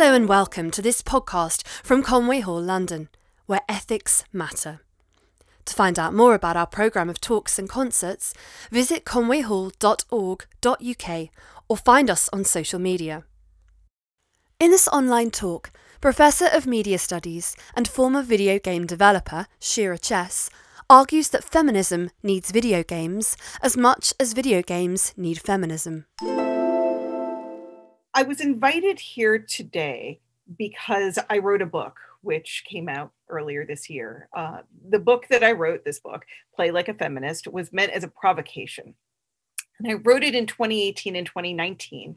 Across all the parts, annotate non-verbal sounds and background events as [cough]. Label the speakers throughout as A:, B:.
A: Hello and welcome to this podcast from Conway Hall, London, where ethics matter. To find out more about our programme of talks and concerts, visit conwayhall.org.uk or find us on social media. In this online talk, Professor of Media Studies and former video game developer Shira Chess argues that feminism needs video games as much as video games need feminism.
B: I was invited here today because I wrote a book which came out earlier this year. Uh, the book that I wrote, this book, Play Like a Feminist, was meant as a provocation. And I wrote it in 2018 and 2019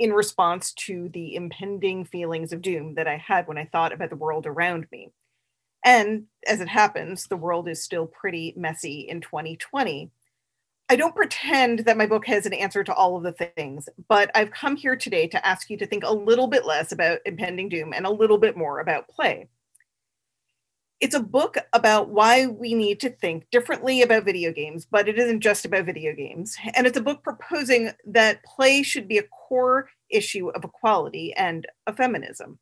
B: in response to the impending feelings of doom that I had when I thought about the world around me. And as it happens, the world is still pretty messy in 2020. I don't pretend that my book has an answer to all of the things, but I've come here today to ask you to think a little bit less about impending doom and a little bit more about play. It's a book about why we need to think differently about video games, but it isn't just about video games. And it's a book proposing that play should be a core issue of equality and of feminism.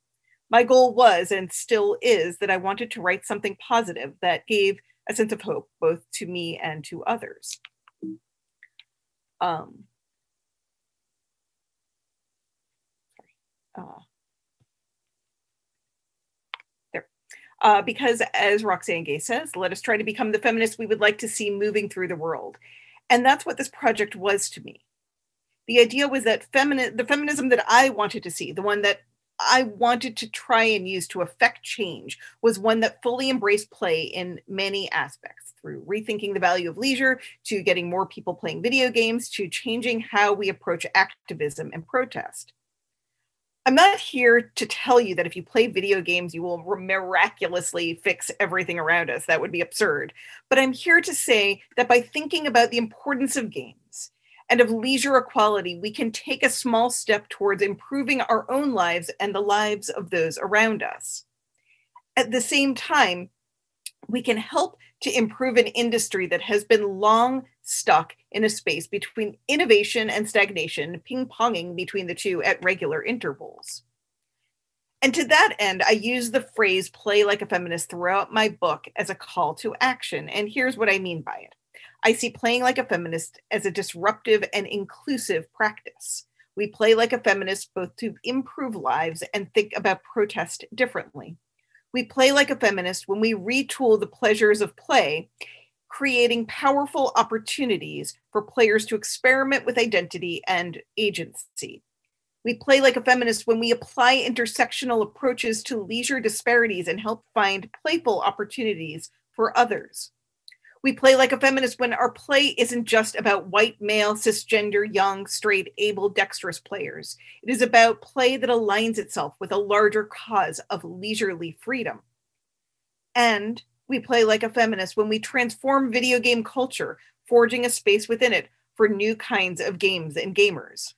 B: My goal was and still is that I wanted to write something positive that gave a sense of hope both to me and to others. Um, uh, there. Uh, because as Roxane Gay says, let us try to become the feminists we would like to see moving through the world. And that's what this project was to me. The idea was that femini- the feminism that I wanted to see, the one that I wanted to try and use to affect change was one that fully embraced play in many aspects through rethinking the value of leisure to getting more people playing video games to changing how we approach activism and protest. I'm not here to tell you that if you play video games, you will miraculously fix everything around us. That would be absurd. But I'm here to say that by thinking about the importance of games, and of leisure equality, we can take a small step towards improving our own lives and the lives of those around us. At the same time, we can help to improve an industry that has been long stuck in a space between innovation and stagnation, ping ponging between the two at regular intervals. And to that end, I use the phrase play like a feminist throughout my book as a call to action. And here's what I mean by it I see playing like a feminist as a disruptive and inclusive practice. We play like a feminist both to improve lives and think about protest differently. We play like a feminist when we retool the pleasures of play, creating powerful opportunities for players to experiment with identity and agency. We play like a feminist when we apply intersectional approaches to leisure disparities and help find playful opportunities for others. We play like a feminist when our play isn't just about white, male, cisgender, young, straight, able, dexterous players. It is about play that aligns itself with a larger cause of leisurely freedom. And we play like a feminist when we transform video game culture, forging a space within it for new kinds of games and gamers.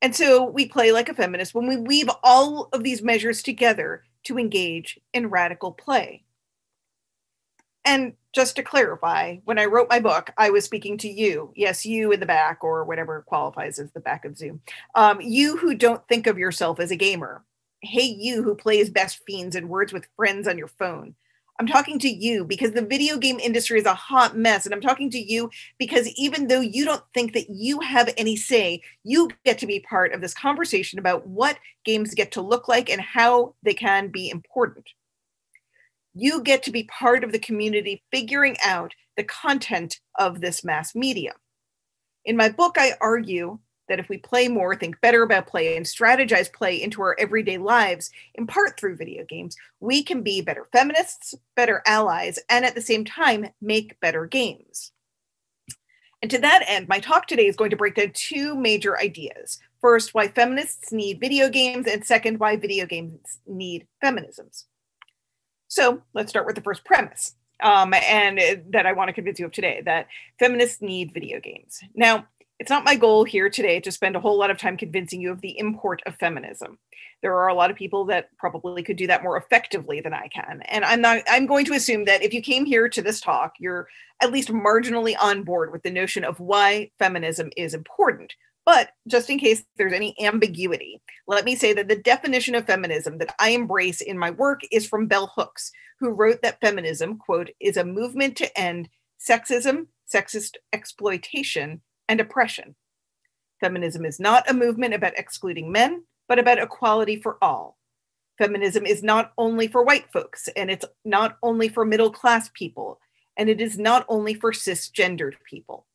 B: And so we play like a feminist when we weave all of these measures together to engage in radical play. And just to clarify, when I wrote my book, I was speaking to you. Yes, you in the back, or whatever qualifies as the back of Zoom. Um, you who don't think of yourself as a gamer. Hey, you who plays best fiends and words with friends on your phone. I'm talking to you because the video game industry is a hot mess. And I'm talking to you because even though you don't think that you have any say, you get to be part of this conversation about what games get to look like and how they can be important you get to be part of the community figuring out the content of this mass media. In my book, I argue that if we play more, think better about play, and strategize play into our everyday lives, in part through video games, we can be better feminists, better allies, and at the same time, make better games. And to that end, my talk today is going to break down two major ideas. First, why feminists need video games, and second, why video games need feminisms. So let's start with the first premise. Um, and that I want to convince you of today that feminists need video games. Now, it's not my goal here today to spend a whole lot of time convincing you of the import of feminism. There are a lot of people that probably could do that more effectively than I can. And I'm not I'm going to assume that if you came here to this talk, you're at least marginally on board with the notion of why feminism is important. But just in case there's any ambiguity, let me say that the definition of feminism that I embrace in my work is from Bell Hooks, who wrote that feminism, quote, is a movement to end sexism, sexist exploitation, and oppression. Feminism is not a movement about excluding men, but about equality for all. Feminism is not only for white folks, and it's not only for middle class people, and it is not only for cisgendered people.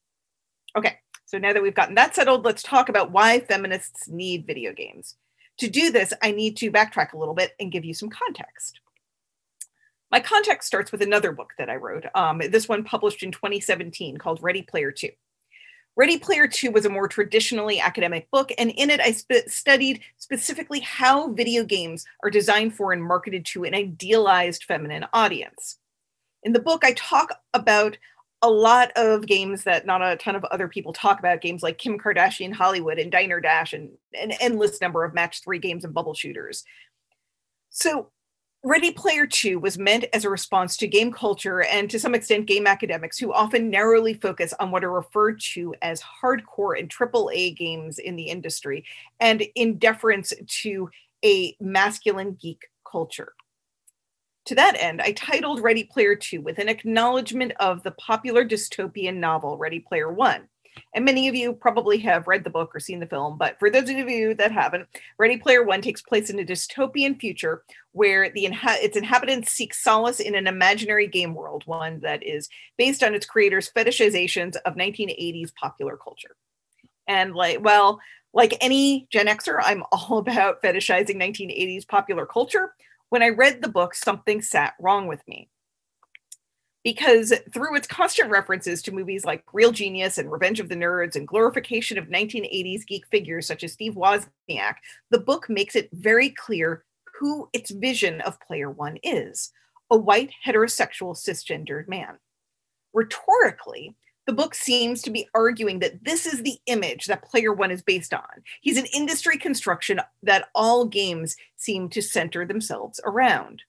B: Okay, so now that we've gotten that settled, let's talk about why feminists need video games. To do this, I need to backtrack a little bit and give you some context. My context starts with another book that I wrote, um, this one published in 2017 called Ready Player 2. Ready Player 2 was a more traditionally academic book, and in it, I sp- studied specifically how video games are designed for and marketed to an idealized feminine audience. In the book, I talk about a lot of games that not a ton of other people talk about games like Kim Kardashian Hollywood and Diner Dash and an endless number of match three games and bubble shooters. So, Ready Player 2 was meant as a response to game culture and to some extent game academics who often narrowly focus on what are referred to as hardcore and AAA games in the industry and in deference to a masculine geek culture. To that end, I titled Ready Player 2 with an acknowledgement of the popular dystopian novel Ready Player 1. And many of you probably have read the book or seen the film, but for those of you that haven't, Ready Player One takes place in a dystopian future where the inha- its inhabitants seek solace in an imaginary game world, one that is based on its creators' fetishizations of 1980s popular culture. And like, well, like any Gen Xer, I'm all [laughs] about fetishizing 1980s popular culture, when I read the book, something sat wrong with me. Because through its constant references to movies like Real Genius and Revenge of the Nerds and glorification of 1980s geek figures such as Steve Wozniak, the book makes it very clear who its vision of Player One is a white, heterosexual, cisgendered man. Rhetorically, the book seems to be arguing that this is the image that Player One is based on. He's an industry construction that all games seem to center themselves around.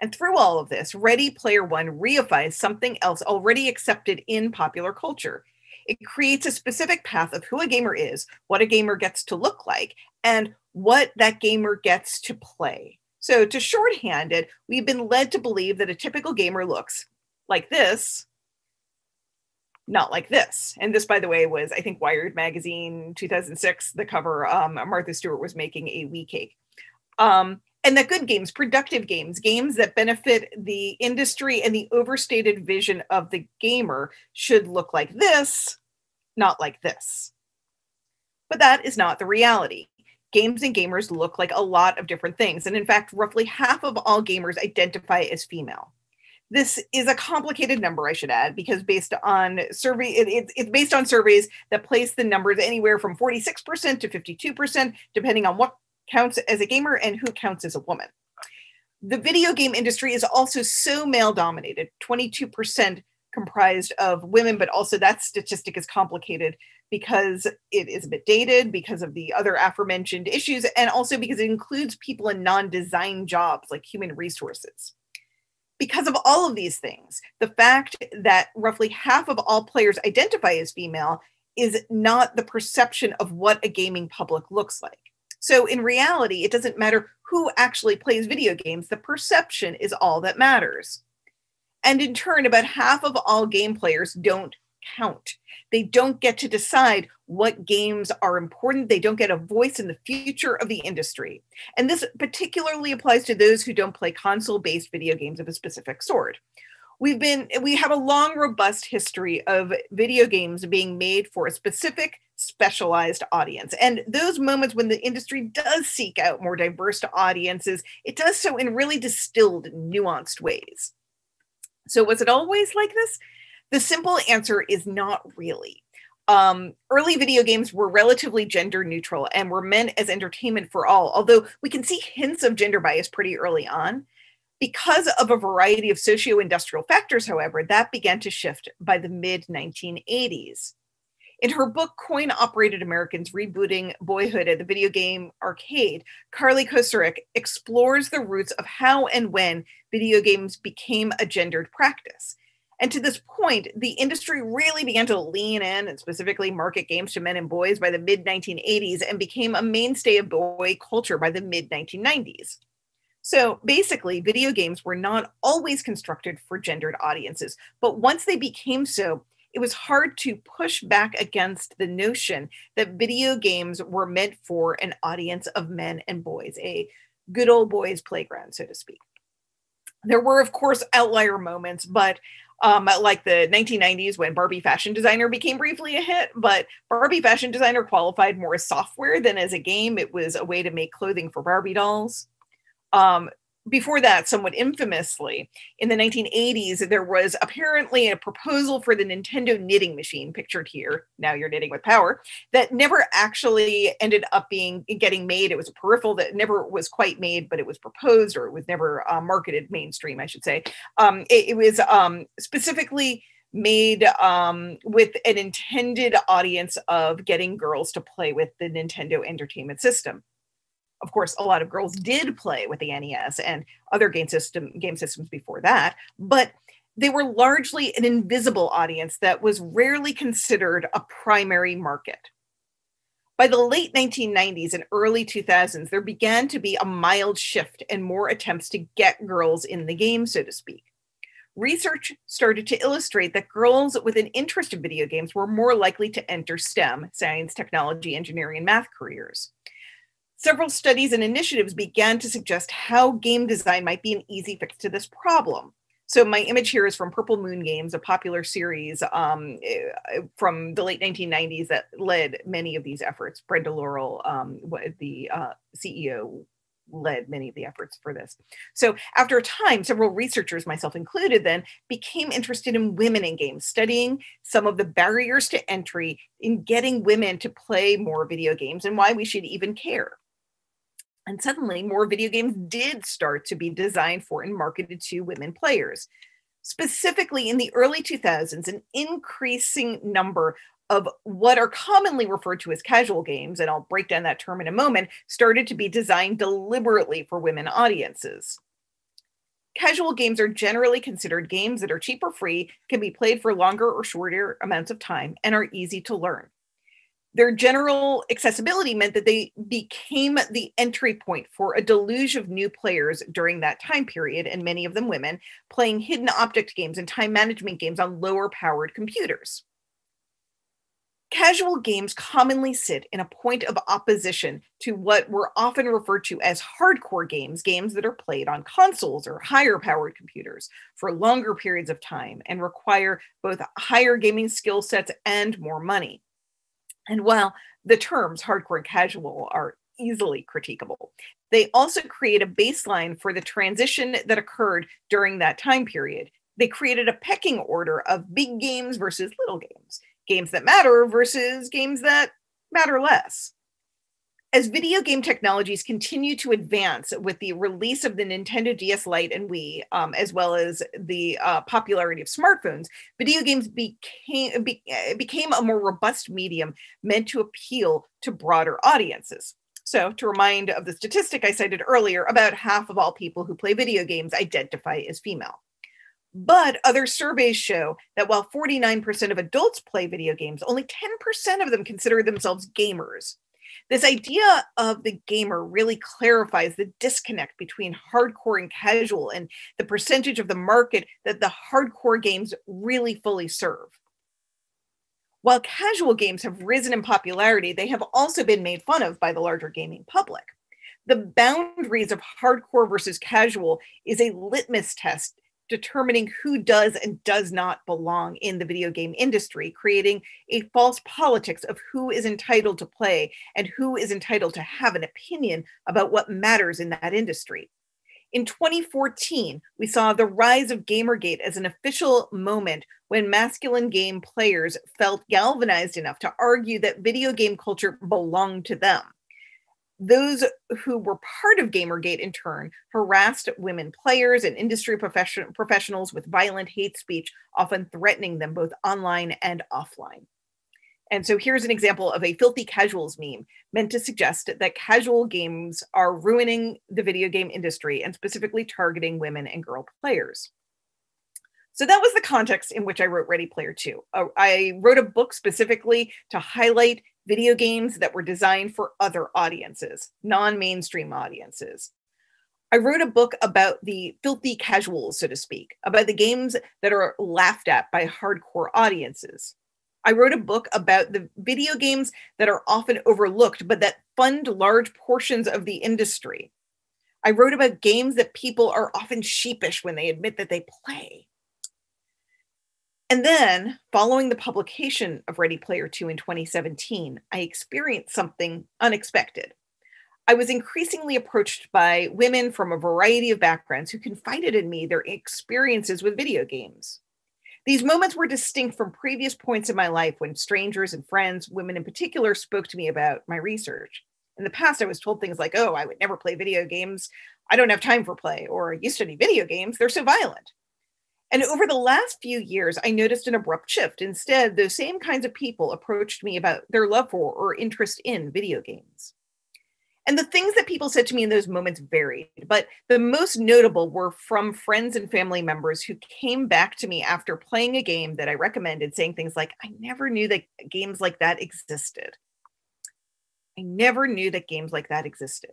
B: And through all of this, Ready Player One reifies something else already accepted in popular culture. It creates a specific path of who a gamer is, what a gamer gets to look like, and what that gamer gets to play. So, to shorthand it, we've been led to believe that a typical gamer looks like this not like this. And this, by the way, was I think Wired magazine 2006. The cover um, Martha Stewart was making a wee cake. Um, and that good games, productive games, games that benefit the industry and the overstated vision of the gamer should look like this, not like this. But that is not the reality. Games and gamers look like a lot of different things. And in fact, roughly half of all gamers identify as female this is a complicated number i should add because based on survey it, it, it's based on surveys that place the numbers anywhere from 46% to 52% depending on what counts as a gamer and who counts as a woman. The video game industry is also so male dominated 22% comprised of women but also that statistic is complicated because it is a bit dated because of the other aforementioned issues and also because it includes people in non-design jobs like human resources because of all of these things, the fact that roughly half of all players identify as female is not the perception of what a gaming public looks like. So, in reality, it doesn't matter who actually plays video games, the perception is all that matters. And in turn, about half of all game players don't count. They don't get to decide what games are important. They don't get a voice in the future of the industry. And this particularly applies to those who don't play console based video games of a specific sort. We've been, we have a long, robust history of video games being made for a specific, specialized audience. And those moments when the industry does seek out more diverse audiences, it does so in really distilled, nuanced ways. So, was it always like this? The simple answer is not really. Um, early video games were relatively gender neutral and were meant as entertainment for all, although we can see hints of gender bias pretty early on. Because of a variety of socio industrial factors, however, that began to shift by the mid 1980s. In her book, Coin Operated Americans Rebooting Boyhood at the Video Game Arcade, Carly Kocurek explores the roots of how and when video games became a gendered practice And to this point, the industry really began to lean in and specifically market games to men and boys by the mid 1980s and became a mainstay of boy culture by the mid 1990s. So basically, video games were not always constructed for gendered audiences, but once they became so, it was hard to push back against the notion that video games were meant for an audience of men and boys, a good old boys' playground, so to speak. There were, of course, outlier moments, but um, like the 1990s when Barbie Fashion Designer became briefly a hit, but Barbie Fashion Designer qualified more as software than as a game. It was a way to make clothing for Barbie dolls. Um, before that, somewhat infamously, in the 1980s, there was apparently a proposal for the Nintendo knitting machine, pictured here. Now you're knitting with power, that never actually ended up being getting made. It was a peripheral that never was quite made, but it was proposed, or it was never uh, marketed mainstream, I should say. Um, it, it, was um, specifically made um, with an intended audience of getting girls to play with the Nintendo Entertainment System of course, a lot of girls did play with the NES and other game system game systems before that, but they were largely an invisible audience that was rarely considered a primary market. By the late 1990s and early 2000s, there began to be a mild shift and more attempts to get girls in the game, so to speak. Research started to illustrate that girls with an interest in video games were more likely to enter STEM, science, technology, engineering, and math careers. Several studies and initiatives began to suggest how game design might be an easy fix to this problem. So my image here is from Purple Moon Games, a popular series um, eh, from the late 1990s that led many of these efforts. Brenda Laurel, um, the uh, CEO, led many of the efforts for this. So after a time, several researchers, myself included, then became interested in women in games, studying some of the barriers to entry in getting women to play more video games and why we should even care. And suddenly, more video games did start to be designed for and marketed to women players. Specifically, in the early 2000s, an increasing number of what are commonly referred to as casual games, and I'll break down that term in a moment, started to be designed deliberately for women audiences. Casual games are generally considered games that are cheap or free, can be played for longer or shorter amounts of time, and are easy to learn their general accessibility meant that they became the entry point for a deluge of new players during that time period, and many of them women, playing hidden object games and time management games on lower powered computers. Casual games commonly sit in a point of opposition to what were often referred to as hardcore games, games that are played on consoles or higher powered computers for longer periods of time and require both higher gaming skill sets and more money. And while the terms hardcore and casual are easily critiquable, they also create a baseline for the transition that occurred during that time period. They created a pecking order of big games versus little games, games that matter versus games that matter less as video game technologies continue to advance with the release of the Nintendo DS Lite and Wii, um, as well as the uh, popularity of smartphones, video games became be, eh, became a more robust medium meant to appeal to broader audiences. So, to remind of the statistic I cited earlier, about half of all people who play video games identify as female. But other surveys show that while 49% of adults play video games, only 10% of them consider themselves gamers. This idea of the gamer really clarifies the disconnect between hardcore and casual and the percentage of the market that the hardcore games really fully serve. While casual games have risen in popularity, they have also been made fun of by the larger gaming public. The boundaries of hardcore versus casual is a litmus test determining who does and does not belong in the video game industry, creating a false politics of who is entitled to play and who is entitled to have an opinion about what matters in that industry. In 2014, we saw the rise of Gamergate as an official moment when masculine game players felt galvanized enough to argue that video game culture belonged to them those who were part of Gamergate in turn harassed women players and industry profession- professionals with violent hate speech, often threatening them both online and offline. And so here's an example of a filthy casuals meme meant to suggest that casual games are ruining the video game industry and specifically targeting women and girl players. So that was the context in which I wrote Ready Player 2. Uh, I wrote a book specifically to highlight video games that were designed for other audiences, non mainstream audiences. I wrote a book about the filthy casuals, so to speak, about the games that are laughed at by hardcore audiences. I wrote a book about the video games that are often overlooked, but that fund large portions of the industry. I wrote about games that people are often sheepish when they admit that they play. And then, following the publication of Ready Player 2 in 2017, I experienced something unexpected. I was increasingly approached by women from a variety of backgrounds who confided in me their experiences with video games. These moments were distinct from previous points in my life when strangers and friends, women in particular, spoke to me about my research. In the past, I was told things like, oh, I would never play video games. I don't have time for play. Or you study video games, they're so violent. And over the last few years, I noticed an abrupt shift. Instead, those same kinds of people approached me about their love for or interest in video games. And the things that people said to me in those moments varied, but the most notable were from friends and family members who came back to me after playing a game that I recommended, saying things like, I never knew that games like that existed. I never knew that games like that existed.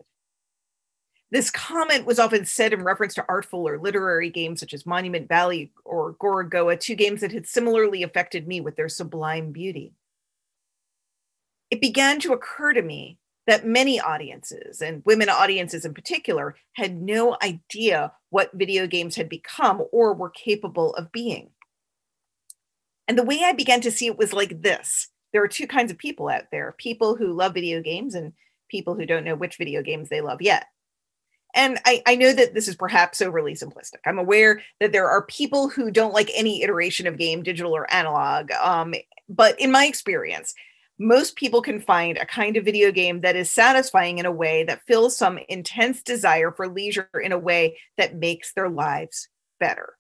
B: This comment was often said in reference to artful or literary games such as Monument Valley or Gorogoa, two games that had similarly affected me with their sublime beauty. It began to occur to me that many audiences, and women audiences in particular, had no idea what video games had become or were capable of being. And the way I began to see it was like this there are two kinds of people out there people who love video games and people who don't know which video games they love yet. And I, I, know that this is perhaps overly simplistic. I'm aware that there are people who don't like any iteration of game, digital or analog. Um, but in my experience, most people can find a kind of video game that is satisfying in a way that fills some intense desire for leisure in a way that makes their lives better.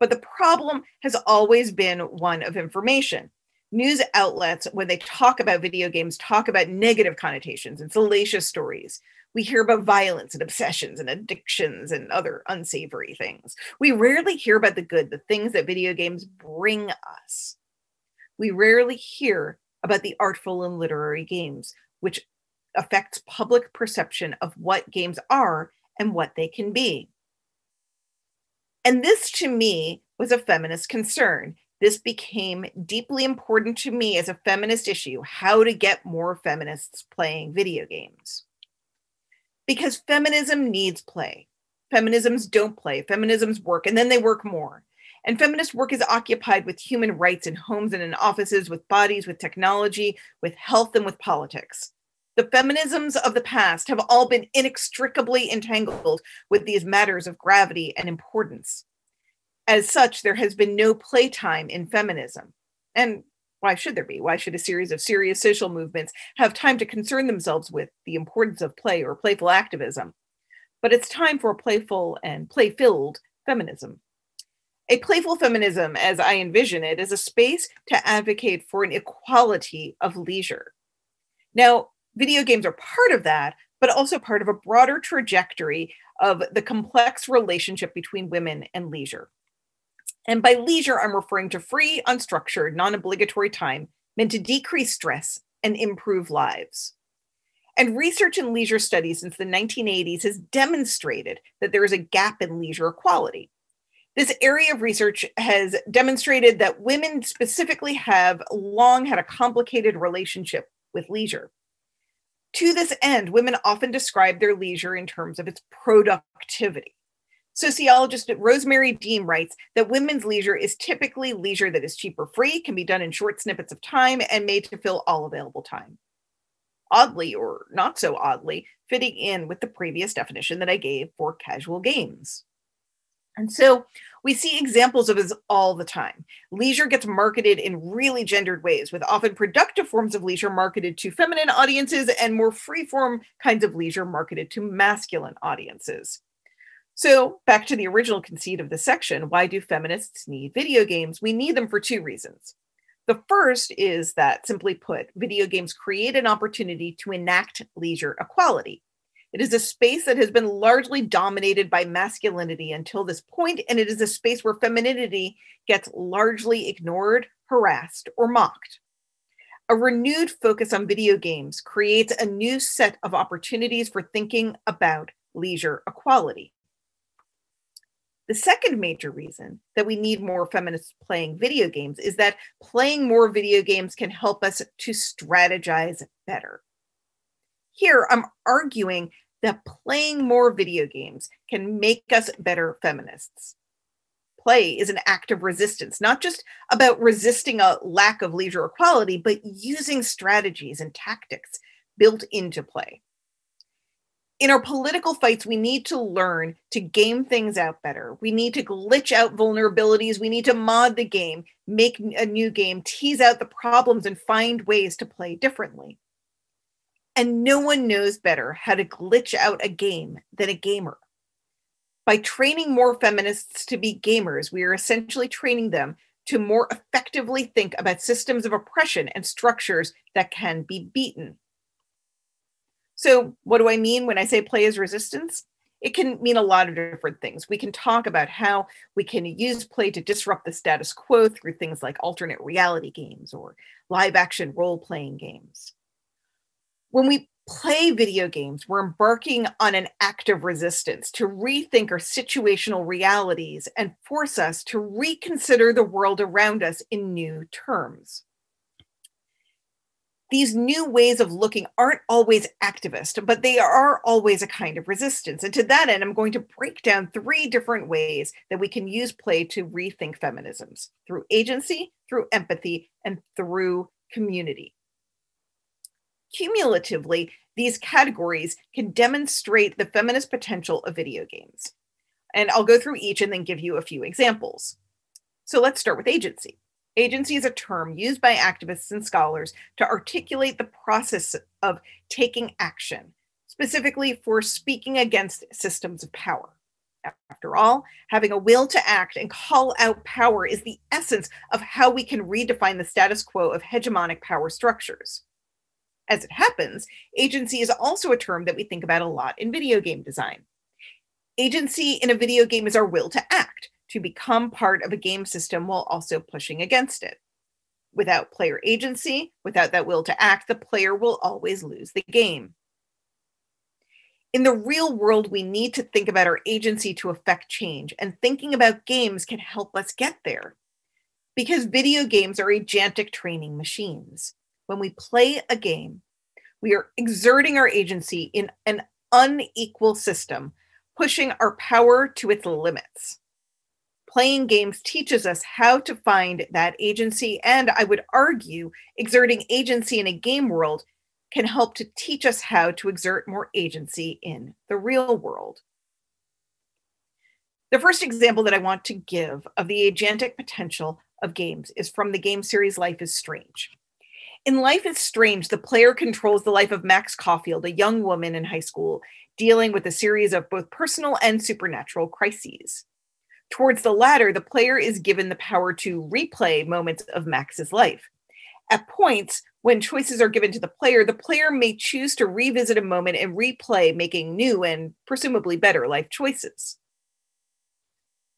B: But the problem has always been one of information. News outlets, when they talk about video games, talk about negative connotations and salacious stories. We hear about violence and obsessions and addictions and other unsavory things. We rarely hear about the good, the things that video games bring us we rarely hear about the artful and literary games, which affects public perception of what games are and what they can be. And this to me was a feminist concern. This became deeply important to me as a feminist issue how to get more feminists playing video games. Because feminism needs play. Feminisms don't play, feminisms work, and then they work more. And feminist work is occupied with human rights in homes and in offices, with bodies, with technology, with health, and with politics. The feminisms of the past have all been inextricably entangled with these matters of gravity and importance. As such, there has been no playtime in feminism. And why should there be? Why should a series of serious social movements have time to concern themselves with the importance of play or playful activism? But it's time for a playful and play filled feminism. A playful feminism, as I envision it, is a space to advocate for an equality of leisure. Now, video games are part of that, but also part of a broader trajectory of the complex relationship between women and leisure. And by leisure, I'm referring to free, unstructured, non obligatory time meant to decrease stress and improve lives. And research in leisure studies since the 1980s has demonstrated that there is a gap in leisure equality. This area of research has demonstrated that women specifically have long had a complicated relationship with leisure. To this end, women often describe their leisure in terms of its productivity. Sociologist Rosemary Deem writes that women's leisure is typically leisure that is cheap or free, can be done in short snippets of time, and made to fill all available time. Oddly, or not so oddly, fitting in with the previous definition that I gave for casual games. And so we see examples of this all the time. Leisure gets marketed in really gendered ways, with often productive forms of leisure marketed to feminine audiences and more free-form kinds of leisure marketed to masculine audiences. So, back to the original conceit of the section why do feminists need video games? We need them for two reasons. The first is that, simply put, video games create an opportunity to enact leisure equality. It is a space that has been largely dominated by masculinity until this point, and it is a space where femininity gets largely ignored, harassed, or mocked. A renewed focus on video games creates a new set of opportunities for thinking about leisure equality. The second major reason that we need more feminists playing video games is that playing more video games can help us to strategize better. Here, I'm arguing that playing more video games can make us better feminists. Play is an act of resistance, not just about resisting a lack of leisure equality, but using strategies and tactics built into play in our political fights, we need to learn to game things out better. We need to glitch out vulnerabilities. We need to mod the game, make a new game, tease out the problems, and find ways to play differently. And no one knows better how to glitch out a game than a gamer. By training more feminists to be gamers, we are essentially training them to more effectively think about systems of oppression and structures that can be beaten. So, what do I mean when I say play as resistance? It can mean a lot of different things. We can talk about how we can use play to disrupt the status quo through things like alternate reality games or live action role playing games. When we play video games, we're embarking on an act of resistance to rethink our situational realities and force us to reconsider the world around us in new terms these new ways of looking aren't always activist, but they are always a kind of resistance. And to that end, I'm going to break down three different ways that we can use play to rethink feminisms through agency, through empathy, and through community. Cumulatively, these categories can demonstrate the feminist potential of video games. And I'll go through each and then give you a few examples. So let's start with agency. Agency is a term used by activists and scholars to articulate the process of taking action, specifically for speaking against systems of power. After all, having a will to act and call out power is the essence of how we can redefine the status quo of hegemonic power structures. As it happens, agency is also a term that we think about a lot in video game design. Agency in a video game is our will to act, to become part of a game system while also pushing against it. Without player agency, without that will to act, the player will always lose the game. In the real world, we need to think about our agency to affect change, and thinking about games can help us get there. Because video games are agentic training machines. When we play a game, we are exerting our agency in an unequal system, pushing our power to its limits playing games teaches us how to find that agency. And I would argue exerting agency in a game world can help to teach us how to exert more agency in the real world. The first example that I want to give of the agentic potential of games is from the game series Life is Strange. In Life is Strange, the player controls the life of Max Caulfield, a young woman in high school dealing with a series of both personal and supernatural crises. Towards the latter, the player is given the power to replay moments of Max's life. At points, when choices are given to the player, the player may choose to revisit a moment and replay, making new and presumably better life choices.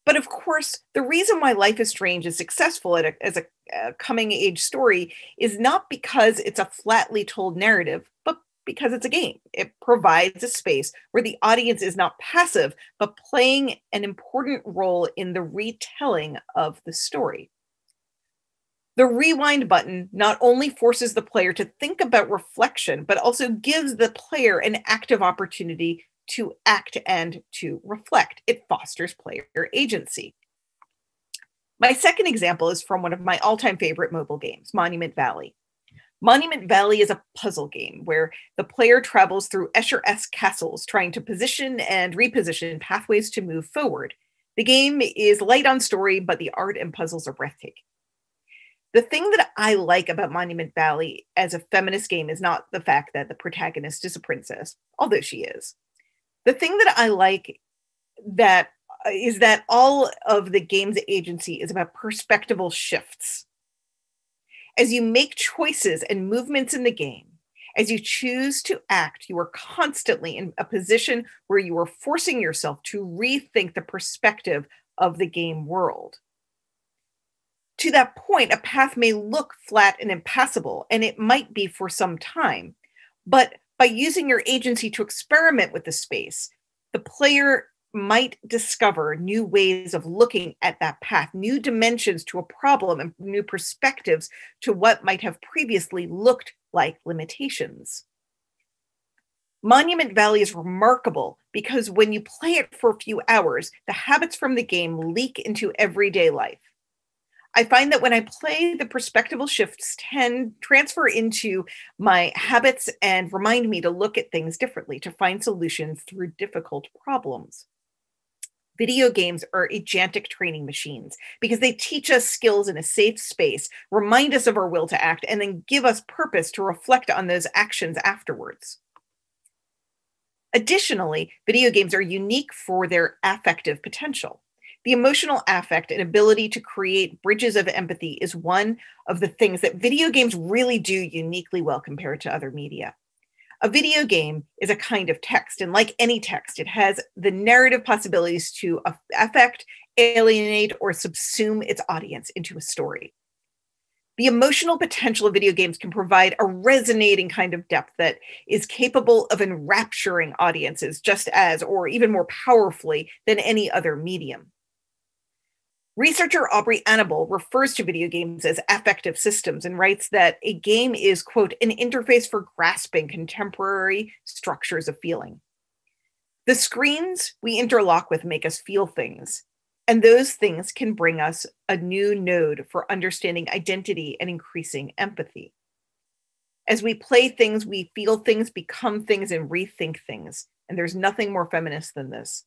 B: But of course, the reason why Life is Strange is successful a, as a, uh, a coming age story is not because it's a flatly told narrative, but because it's a game. It provides a space where the audience is not passive, but playing an important role in the retelling of the story. The rewind button not only forces the player to think about reflection, but also gives the player an active opportunity to act and to reflect. It fosters player agency. My second example is from one of my all time favorite mobile games, Monument Valley. Monument Valley is a puzzle game where the player travels through Escher esque castles, trying to position and reposition pathways to move forward. The game is light on story, but the art and puzzles are breathtaking. The thing that I like about Monument Valley as a feminist game is not the fact that the protagonist is a princess, although she is. The thing that I like that is that all of the game's agency is about perspectival shifts as you make choices and movements in the game, As you choose to act, you are constantly in a position where you are forcing yourself to rethink the perspective of the game world. To that point, a path may look flat and impassable, and it might be for some time. But by using your agency to experiment with the space, the player might discover new ways of looking at that path, new dimensions to a problem, and new perspectives to what might have previously looked like limitations. Monument Valley is remarkable because when you play it for a few hours, the habits from the game leak into everyday life. I find that when I play, the perspectival shifts tend transfer into my habits and remind me to look at things differently, to find solutions through difficult problems. Video games are agentic training machines because they teach us skills in a safe space, remind us of our will to act, and then give us purpose to reflect on those actions afterwards. Additionally, video games are unique for their affective potential. The emotional affect and ability to create bridges of empathy is one of the things that video games really do uniquely well compared to other media. A video game is a kind of text, and like any text, it has the narrative possibilities to affect, alienate, or subsume its audience into a story. The emotional potential of video games can provide a resonating kind of depth that is capable of enrapturing audiences just as, or even more powerfully, than any other medium. Researcher Aubrey Anable refers to video games as affective systems and writes that a game is, quote, an interface for grasping contemporary structures of feeling. The screens we interlock with make us feel things, and those things can bring us a new node for understanding identity and increasing empathy. As we play things, we feel things, become things, and rethink things. And there's nothing more feminist than this.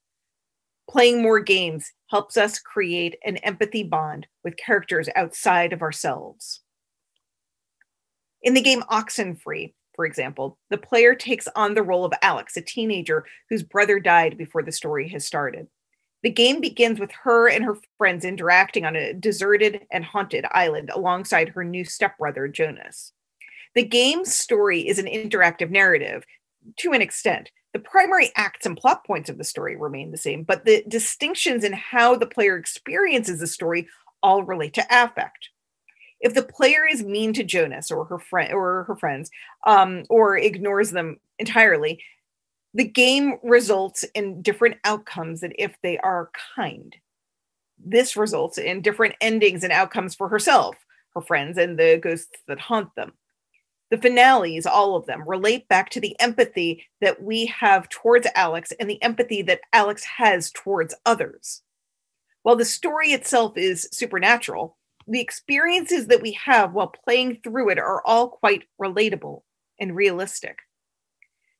B: Playing more games helps us create an empathy bond with characters outside of ourselves. In the game Oxenfree, for example, the player takes on the role of Alex, a teenager whose brother died before the story has started. The game begins with her and her friends interacting on a deserted and haunted island alongside her new stepbrother, Jonas. The game's story is an interactive narrative to an extent, the primary acts and plot points of the story remain the same, but the distinctions in how the player experiences the story all relate to affect. If the player is mean to Jonas or her friend or her friends, um, or ignores them entirely, the game results in different outcomes than if they are kind. This results in different endings and outcomes for herself, her friends, and the ghosts that haunt them the finales, all of them, relate back to the empathy that we have towards Alex and the empathy that Alex has towards others. While the story itself is supernatural, the experiences that we have while playing through it are all quite relatable and realistic.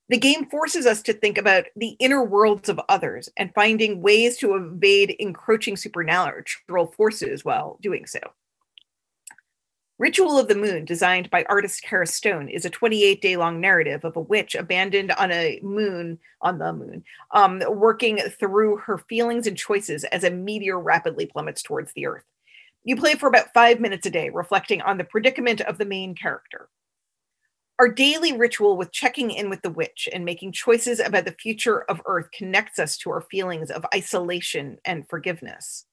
B: The game forces us to think about the inner worlds of others and finding ways to evade encroaching supernatural forces while doing so. Ritual of the Moon, designed by artist Kara Stone, is a 28 day long narrative of a witch abandoned on a moon, on the moon, um, working through her feelings and choices as a meteor rapidly plummets towards the earth. You play for about five minutes a day, reflecting on the predicament of the main character. Our daily ritual with checking in with the witch and making choices about the future of Earth connects us to our feelings of isolation and forgiveness.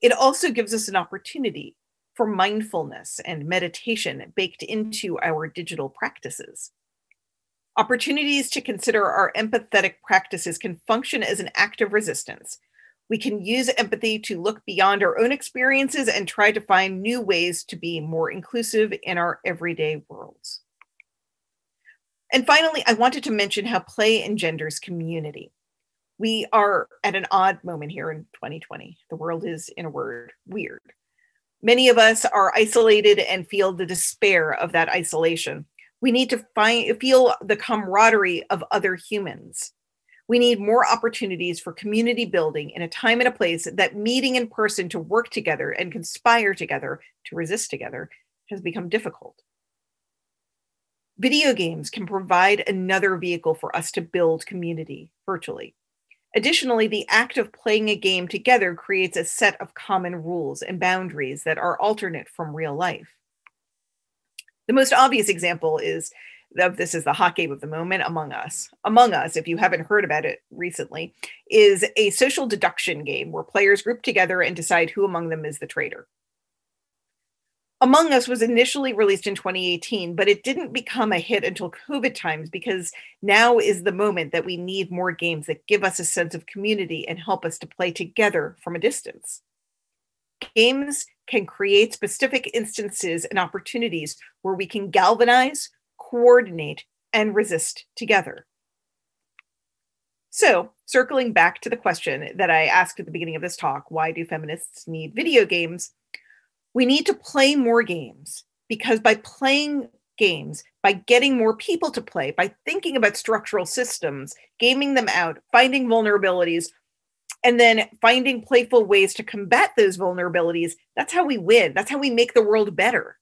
B: It also gives us an opportunity for mindfulness and meditation baked into our digital practices. Opportunities to consider our empathetic practices can function as an act of resistance. We can use empathy to look beyond our own experiences and try to find new ways to be more inclusive in our everyday worlds. And finally, I wanted to mention how play engenders community. We are at an odd moment here in 2020. The world is, in a word, weird. Many of us are isolated and feel the despair of that isolation. We need to find feel the camaraderie of other humans. We need more opportunities for community building in a time and a place that meeting in person to work together and conspire together to resist together has become difficult. Video games can provide another vehicle for us to build community virtually. Additionally, the act of playing a game together creates a set of common rules and boundaries that are alternate from real life. The most obvious example is of this is the hot game of the moment among us among us if you haven't heard about it recently is a social deduction game where players group together and decide who among them is the traitor among Us was initially released in 2018, but it didn't become a hit until COVID times because now is the moment that we need more games that give us a sense of community and help us to play together from a distance. Games can create specific instances and opportunities where we can galvanize, coordinate, and resist together. So, circling back to the question that I asked at the beginning of this talk why do feminists need video games? We need to play more games because by playing games, by getting more people to play, by thinking about structural systems, gaming them out, finding vulnerabilities, and then finding playful ways to combat those vulnerabilities, that's how we win. That's how we make the world better.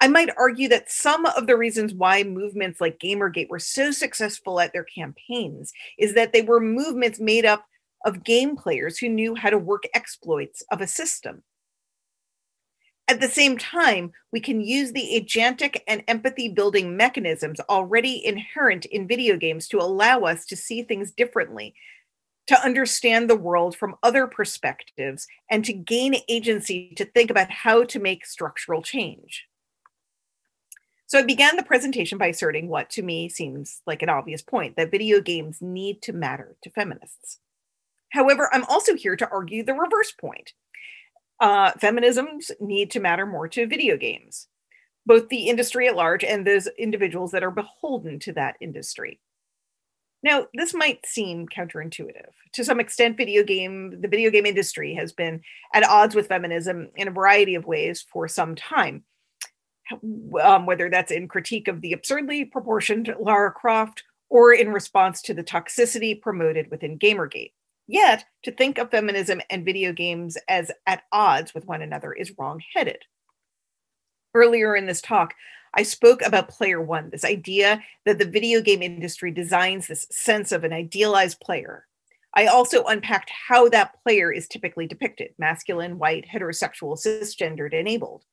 B: I might argue that some of the reasons why movements like Gamergate were so successful at their campaigns is that they were movements made up of game players who knew how to work exploits of a system. At the same time, we can use the agentic and empathy building mechanisms already inherent in video games to allow us to see things differently, to understand the world from other perspectives, and to gain agency to think about how to make structural change. So I began the presentation by asserting what to me seems like an obvious point that video games need to matter to feminists. However, I'm also here to argue the reverse point uh, feminisms need to matter more to video games, both the industry at large and those individuals that are beholden to that industry. Now, this might seem counterintuitive. To some extent, video game the video game industry has been at odds with feminism in a variety of ways for some time. Um, whether that's in critique of the absurdly proportioned Lara Croft or in response to the toxicity promoted within Gamergate. Yet, to think of feminism and video games as at odds with one another is wrong-headed. Earlier in this talk, I spoke about player one, this idea that the video game industry designs this sense of an idealized player. I also unpacked how that player is typically depicted masculine, white, heterosexual, cisgendered, enabled.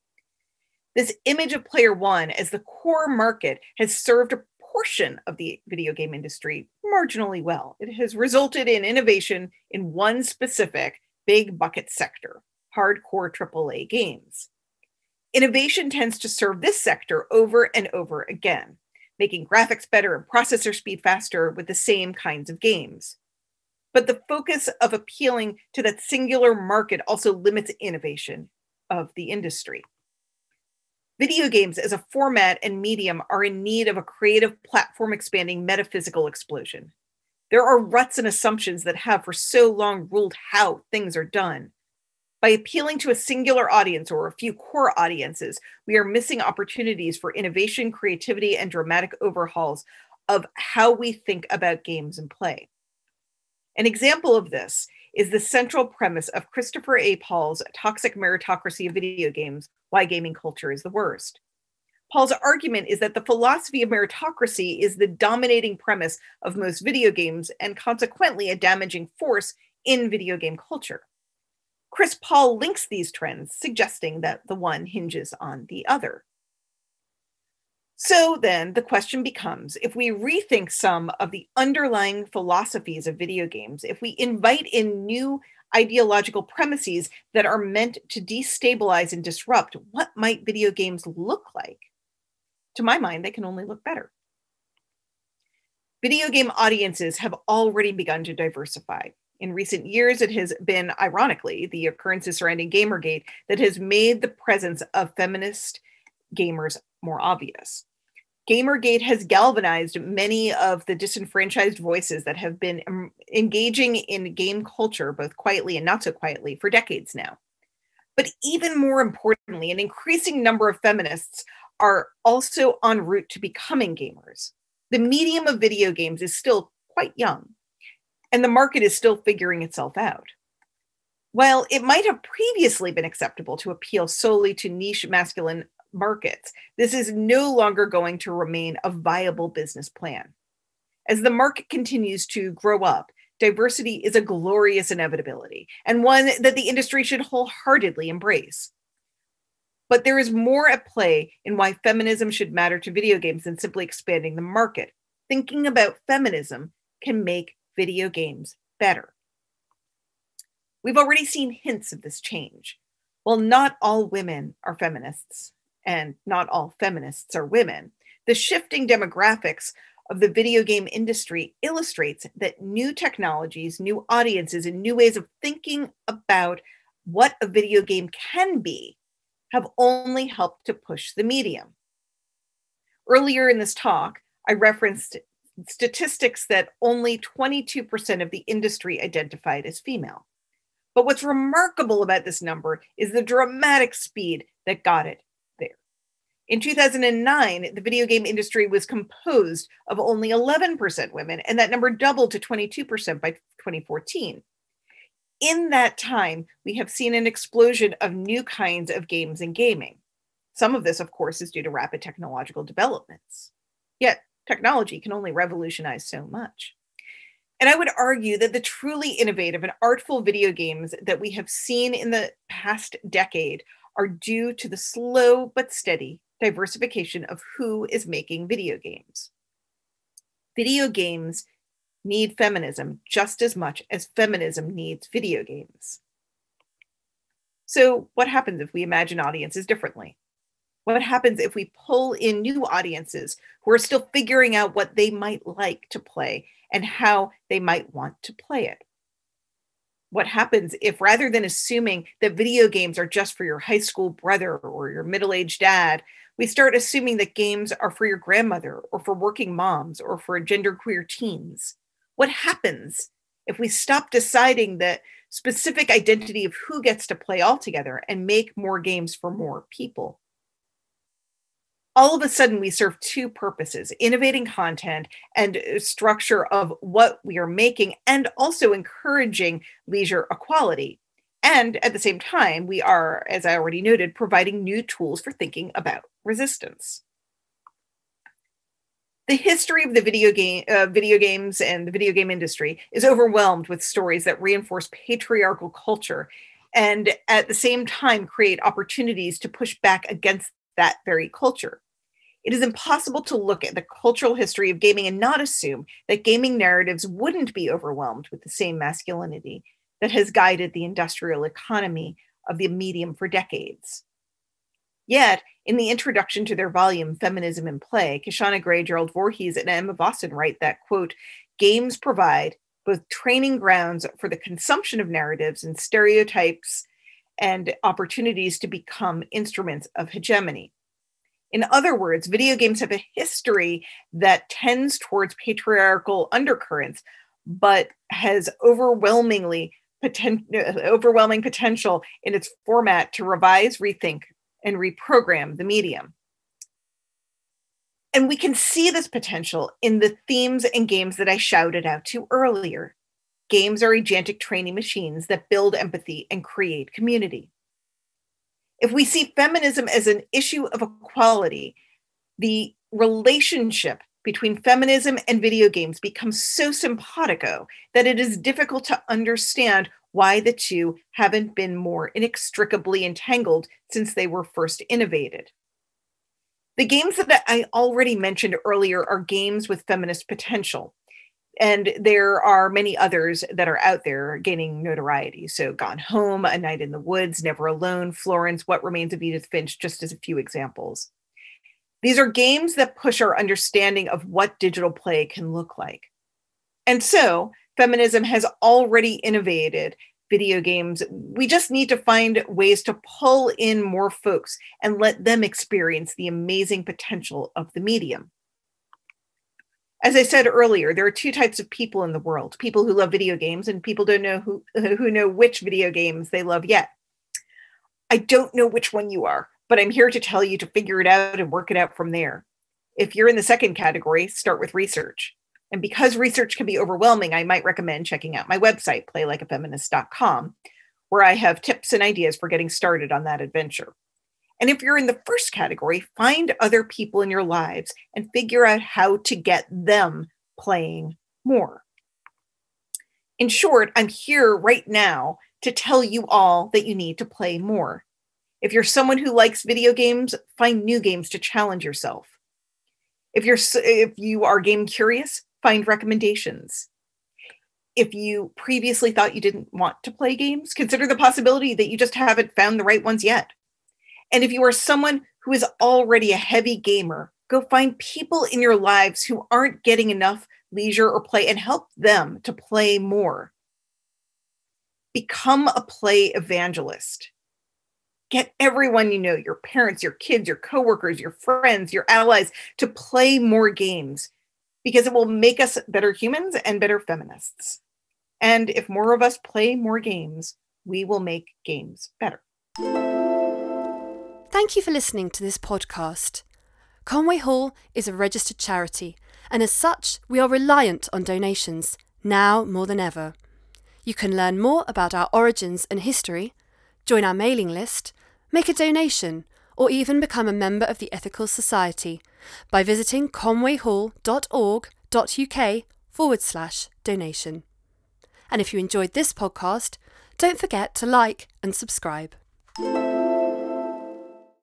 B: This image of player one as the core market has served a portion of the video game industry marginally well. It has resulted in innovation in one specific big bucket sector hardcore AAA games. Innovation tends to serve this sector over and over again, making graphics better and processor speed faster with the same kinds of games. But the focus of appealing to that singular market also limits innovation of the industry. Video games as a format and medium are in need of a creative platform expanding metaphysical explosion. There are ruts and assumptions that have for so long ruled how things are done. By appealing to a singular audience or a few core audiences, we are missing opportunities for innovation, creativity, and dramatic overhauls of how we think about games and play. An example of this is the central premise of Christopher A. Paul's Toxic Meritocracy of Video Games Why Gaming Culture is the Worst. Paul's argument is that the philosophy of meritocracy is the dominating premise of most video games and consequently a damaging force in video game culture. Chris Paul links these trends, suggesting that the one hinges on the other. So then the question becomes if we rethink some of the underlying philosophies of video games, if we invite in new ideological premises that are meant to destabilize and disrupt, what might video games look like? To my mind, they can only look better. Video game audiences have already begun to diversify. In recent years, it has been, ironically, the occurrences surrounding Gamergate that has made the presence of feminist gamers more obvious. Gamergate has galvanized many of the disenfranchised voices that have been um, engaging in game culture, both quietly and not so quietly, for decades now. But even more importantly, an increasing number of feminists are also en route to becoming gamers. The medium of video games is still quite young, and the market is still figuring itself out. While it might have previously been acceptable to appeal solely to niche masculine markets, this is no longer going to remain a viable business plan. As the market continues to grow up, diversity is a glorious inevitability and one that the industry should wholeheartedly embrace. But there is more at play in why feminism should matter to video games than simply expanding the market. Thinking about feminism can make video games better. We've already seen hints of this change. While not all women are feminists, and not all feminists are women, the shifting demographics of the video game industry illustrates that new technologies, new audiences, and new ways of thinking about what a video game can be have only helped to push the medium. Earlier in this talk, I referenced statistics that only 22% of the industry identified as female. But what's remarkable about this number is the dramatic speed that got it. In 2009, the video game industry was composed of only 11% women, and that number doubled to 22% by 2014. In that time, we have seen an explosion of new kinds of games and gaming. Some of this, of course, is due to rapid technological developments. Yet, technology can only revolutionize so much. And I would argue that the truly innovative and artful video games that we have seen in the past decade are due to the slow but steady diversification of who is making video games. Video games need feminism just as much as feminism needs video games. So, what happens if we imagine audiences differently? What happens if we pull in new audiences who are still figuring out what they might like to play and how they might want to play it. What happens if, rather than assuming that video games are just for your high school brother or your middle aged dad, we start assuming that games are for your grandmother or for working moms or for genderqueer teens? What happens if we stop deciding the specific identity of who gets to play altogether and make more games for more people? all of a sudden we serve two purposes innovating content and uh, structure of what we are making and also encouraging leisure equality and at the same time we are as i already noted providing new tools for thinking about resistance the history of the video game uh, video games and the video game industry is overwhelmed with stories that reinforce patriarchal culture and at the same time create opportunities to push back against that very culture. It is impossible to look at the cultural history of gaming and not assume that gaming narratives wouldn't be overwhelmed with the same masculinity that has guided the industrial economy of the medium for decades. Yet, in the introduction to their volume, Feminism in Play, Kishonna Gray, Gerald Voorhees, and Emma Vossen write that, quote, games provide both training grounds for the consumption of narratives and stereotypes and opportunities to become instruments of hegemony. In other words, video games have a history that tends towards patriarchal undercurrents, but has overwhelmingly poten- overwhelming potential in its format to revise, rethink, and reprogram the medium. And we can see this potential in the themes and games that I shouted out to earlier. Games are agentic training machines that build empathy and create community. If we see feminism as an issue of equality, the relationship between feminism and video games becomes so simpatico that it is difficult to understand why the two haven't been more inextricably entangled since they were first innovated. The games that I already mentioned earlier are games with feminist potential and there are many others that are out there gaining notoriety. So, Gone Home, A Night in the Woods, Never Alone, Florence, What Remains of Edith Finch, just as a few examples. These are games that push our understanding of what digital play can look like. And so, feminism has already innovated video games. We just need to find ways to pull in more folks and let them experience the amazing potential of the medium as I said earlier, there are two types of people in the world: people who love video games and people don't know who who know which video games they love yet. I don't know which one you are, but I'm here to tell you to figure it out and work it out from there. If you're in the second category, start with research. And because research can be overwhelming, I might recommend checking out my website, playlikeafeminist.com, where I have tips and ideas for getting started on that adventure. And if you're in the first category, find other people in your lives and figure out how to get them playing more. In short, I'm here right now to tell you all that you need to play more. If you're someone who likes video games, find new games to challenge yourself. If you're if you are game curious, find recommendations. If you previously thought you didn't want to play games, consider the possibility that you just haven't found the right ones yet. And if you are someone who is already a heavy gamer, go find people in your lives who aren't getting enough leisure or play and help them to play more. Become a play evangelist. Get everyone you know, your parents, your kids, your coworkers, your friends, your allies to play more games because it will make us better humans and better feminists. And if more of us play more games, we will make games better.
A: Thank you for listening to this podcast. Conway Hall is a registered charity, and as such, we are reliant on donations, now more than ever. You can learn more about our origins and history, join our mailing list, make a donation, or even become a member of the Ethical Society by visiting conwayhall.org.uk forward slash donation. And if you enjoyed this podcast, don't forget to like and subscribe.